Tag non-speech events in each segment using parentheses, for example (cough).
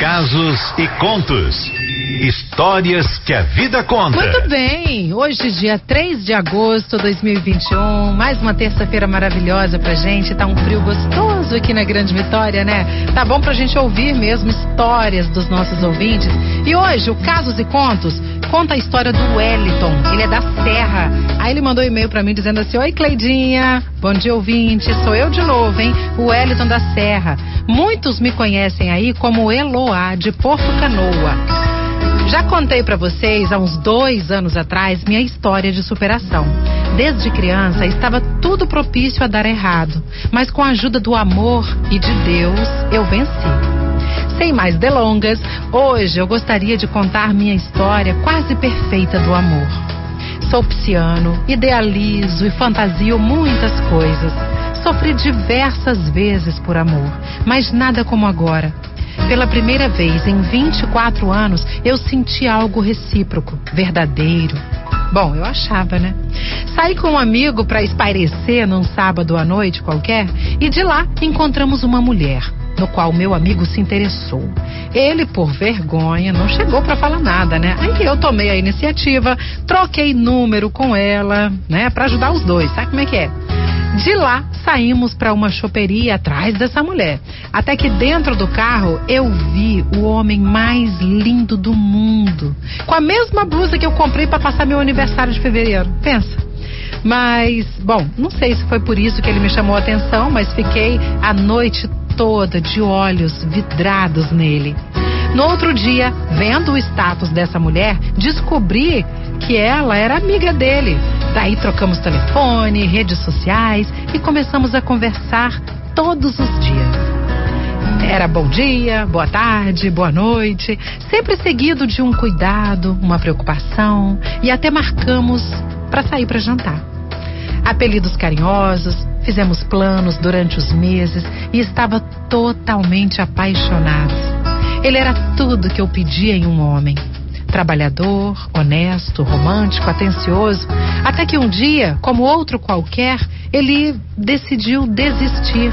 Casos e contos. Histórias que a vida conta. Muito bem, hoje, dia 3 de agosto de 2021, mais uma terça-feira maravilhosa pra gente. Tá um frio gostoso aqui na Grande Vitória, né? Tá bom pra gente ouvir mesmo histórias dos nossos ouvintes. E hoje, o Casos e Contos conta a história do Wellington. Ele é da Serra. Aí ele mandou um e-mail pra mim dizendo assim: Oi, Cleidinha. Bom dia, ouvinte. Sou eu de novo, hein? O Wellington da Serra. Muitos me conhecem aí como Eloá, de Porto Canoa. Já contei para vocês há uns dois anos atrás minha história de superação. Desde criança estava tudo propício a dar errado, mas com a ajuda do amor e de Deus eu venci. Sem mais delongas, hoje eu gostaria de contar minha história quase perfeita do amor. Sou pisciano, idealizo e fantasio muitas coisas. Sofri diversas vezes por amor, mas nada como agora pela primeira vez em 24 anos, eu senti algo recíproco, verdadeiro. Bom, eu achava, né? Saí com um amigo para espairecer num sábado à noite qualquer e de lá encontramos uma mulher, no qual meu amigo se interessou. Ele, por vergonha, não chegou para falar nada, né? Aí eu tomei a iniciativa, troquei número com ela, né, para ajudar os dois. Sabe como é que é? De lá, saímos para uma choperia atrás dessa mulher. Até que dentro do carro eu vi o homem mais lindo do mundo. Com a mesma blusa que eu comprei para passar meu aniversário de fevereiro. Pensa. Mas, bom, não sei se foi por isso que ele me chamou a atenção, mas fiquei a noite toda de olhos vidrados nele. No outro dia, vendo o status dessa mulher, descobri que ela era amiga dele. Daí trocamos telefone, redes sociais e começamos a conversar todos os dias. Era bom dia, boa tarde, boa noite, sempre seguido de um cuidado, uma preocupação e até marcamos para sair para jantar. Apelidos carinhosos, fizemos planos durante os meses e estava totalmente apaixonado. Ele era tudo que eu pedia em um homem trabalhador, honesto, romântico, atencioso, até que um dia, como outro qualquer, ele decidiu desistir.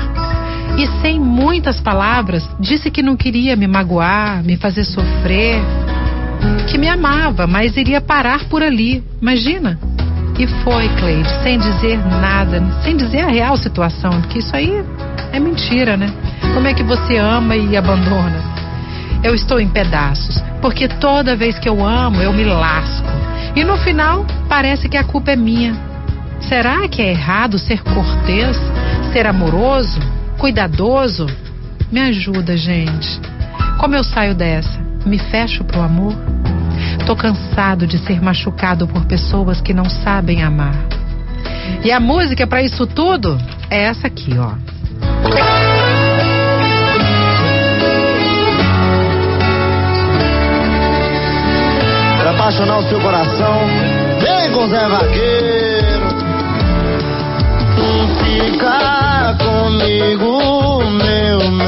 E sem muitas palavras, disse que não queria me magoar, me fazer sofrer, que me amava, mas iria parar por ali. Imagina? E foi, Cleide, sem dizer nada, sem dizer a real situação, porque isso aí é mentira, né? Como é que você ama e abandona? Eu estou em pedaços, porque toda vez que eu amo, eu me lasco. E no final, parece que a culpa é minha. Será que é errado ser cortês, ser amoroso, cuidadoso? Me ajuda, gente. Como eu saio dessa? Me fecho pro amor? Tô cansado de ser machucado por pessoas que não sabem amar. E a música para isso tudo é essa aqui, ó. Apaixonar o seu coração. Vem com Zé Vaqueiro. Fica comigo, meu mel.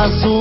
Pedaço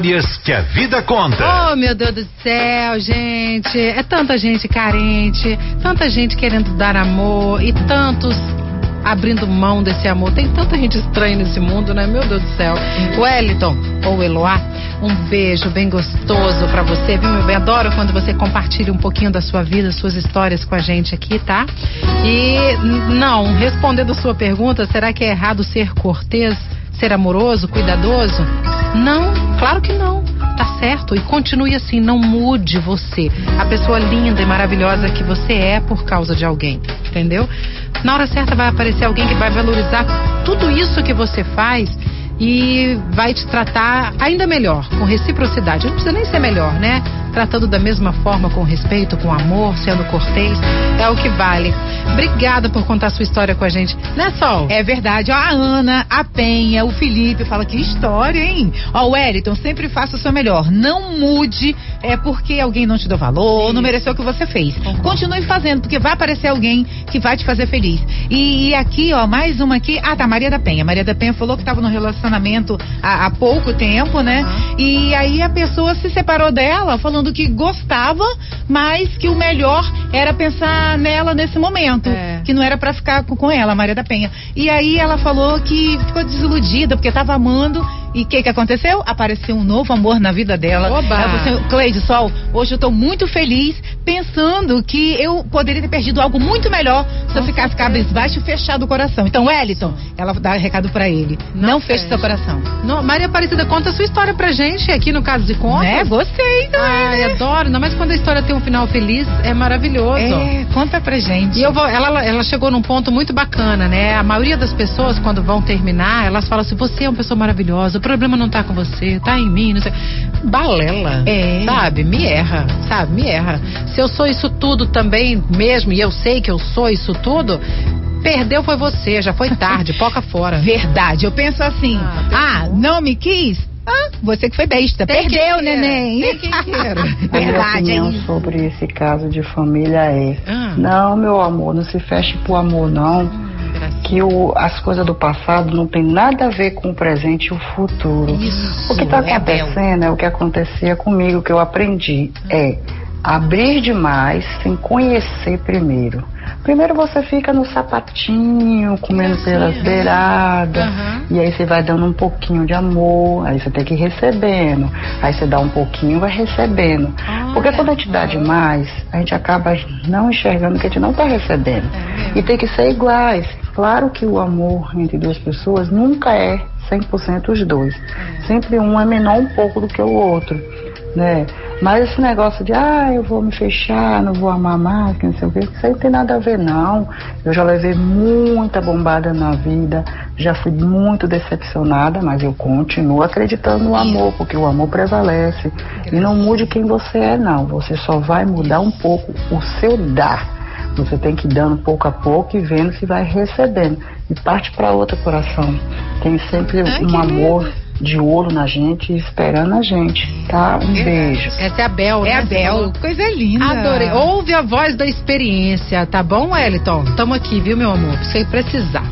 Histórias que a vida conta. Oh, meu Deus do céu, gente. É tanta gente carente, tanta gente querendo dar amor e tantos abrindo mão desse amor. Tem tanta gente estranha nesse mundo, né? Meu Deus do céu. Wellington ou Eloá, um beijo bem gostoso para você, viu, meu bem? Adoro quando você compartilha um pouquinho da sua vida, suas histórias com a gente aqui, tá? E não, respondendo a sua pergunta, será que é errado ser cortês, ser amoroso, cuidadoso? Não, claro que não. Tá certo? E continue assim, não mude você. A pessoa linda e maravilhosa que você é por causa de alguém, entendeu? Na hora certa vai aparecer alguém que vai valorizar tudo isso que você faz e vai te tratar ainda melhor, com reciprocidade. Não precisa nem ser melhor, né? Tratando da mesma forma, com respeito, com amor, sendo cortês, é o que vale. Obrigada por contar sua história com a gente, né, Sol? É verdade. Ó, a Ana, a Penha, o Felipe fala que história, hein? Ó, o Wellington, sempre faça o seu melhor. Não mude é porque alguém não te deu valor, Sim. não mereceu o que você fez. Continue fazendo, porque vai aparecer alguém que vai te fazer feliz. E, e, aqui, ó, mais uma aqui. Ah, tá, Maria da Penha. Maria da Penha falou que estava no relacionamento há, há, pouco tempo, né? Uhum. E aí a pessoa se separou dela, falando que gostava, mas que o melhor era pensar nela nesse momento. É. Que não era para ficar com, ela, Maria da Penha. E aí ela falou que ficou desiludida, porque estava amando e o que, que aconteceu? Apareceu um novo amor na vida dela. Oba! Você, Cleide Sol, hoje eu estou muito feliz pensando que eu poderia ter perdido algo muito melhor se eu ficasse cabisbaixo e fechado o coração. Então, Wellington, ela dá um recado para ele. Não, não feche seu coração. Não, Maria Aparecida, conta a sua história pra gente aqui no Caso de Contas. É, gostei. Não Ai, é? adoro. Ainda mais quando a história tem um final feliz, é maravilhoso. É, conta pra gente. E eu vou, ela, ela chegou num ponto muito bacana, né? A maioria das pessoas, quando vão terminar, elas falam assim, você é uma pessoa maravilhosa, o problema não tá com você, tá em mim, não sei. Balela. É. Sabe? Me erra, sabe? Me erra. Se eu sou isso tudo também mesmo, e eu sei que eu sou isso tudo, Perdeu foi você, já foi tarde, (laughs) poca fora. Verdade, eu penso assim, ah, ah não me quis? Ah, você que foi besta, Tem perdeu, neném. Tem quem queira. Verdade, (laughs) A minha opinião hein? sobre esse caso de família é, ah. não, meu amor, não se feche pro amor, não. Hum que o, as coisas do passado não tem nada a ver com o presente e o futuro. Isso, o que está acontecendo é, é o que acontecia comigo, que eu aprendi. É abrir demais sem conhecer primeiro. Primeiro você fica no sapatinho, comendo pelas beiradas, uhum. e aí você vai dando um pouquinho de amor, aí você tem que ir recebendo. Aí você dá um pouquinho e vai recebendo. Porque quando a gente dá demais, a gente acaba não enxergando que a gente não está recebendo. É e tem que ser iguais. Claro que o amor entre duas pessoas nunca é 100% os dois. É. Sempre um é menor um pouco do que o outro, né? Mas esse negócio de, ah, eu vou me fechar, não vou amar mais, que não sei o quê, isso aí não tem nada a ver, não. Eu já levei muita bombada na vida, já fui muito decepcionada, mas eu continuo acreditando no amor, porque o amor prevalece. E não mude quem você é, não. Você só vai mudar um pouco o seu dar. Você tem que ir dando pouco a pouco e vendo se vai recebendo. E parte para outro coração. Tem sempre Ai, um amor lindo. De ouro na gente, esperando a gente, tá? Um é. beijo. Essa é a Bel, É né? a Bel, coisa linda. Adorei. Ouve a voz da experiência, tá bom, Wellington? Tamo aqui, viu, meu amor? Pra você precisar.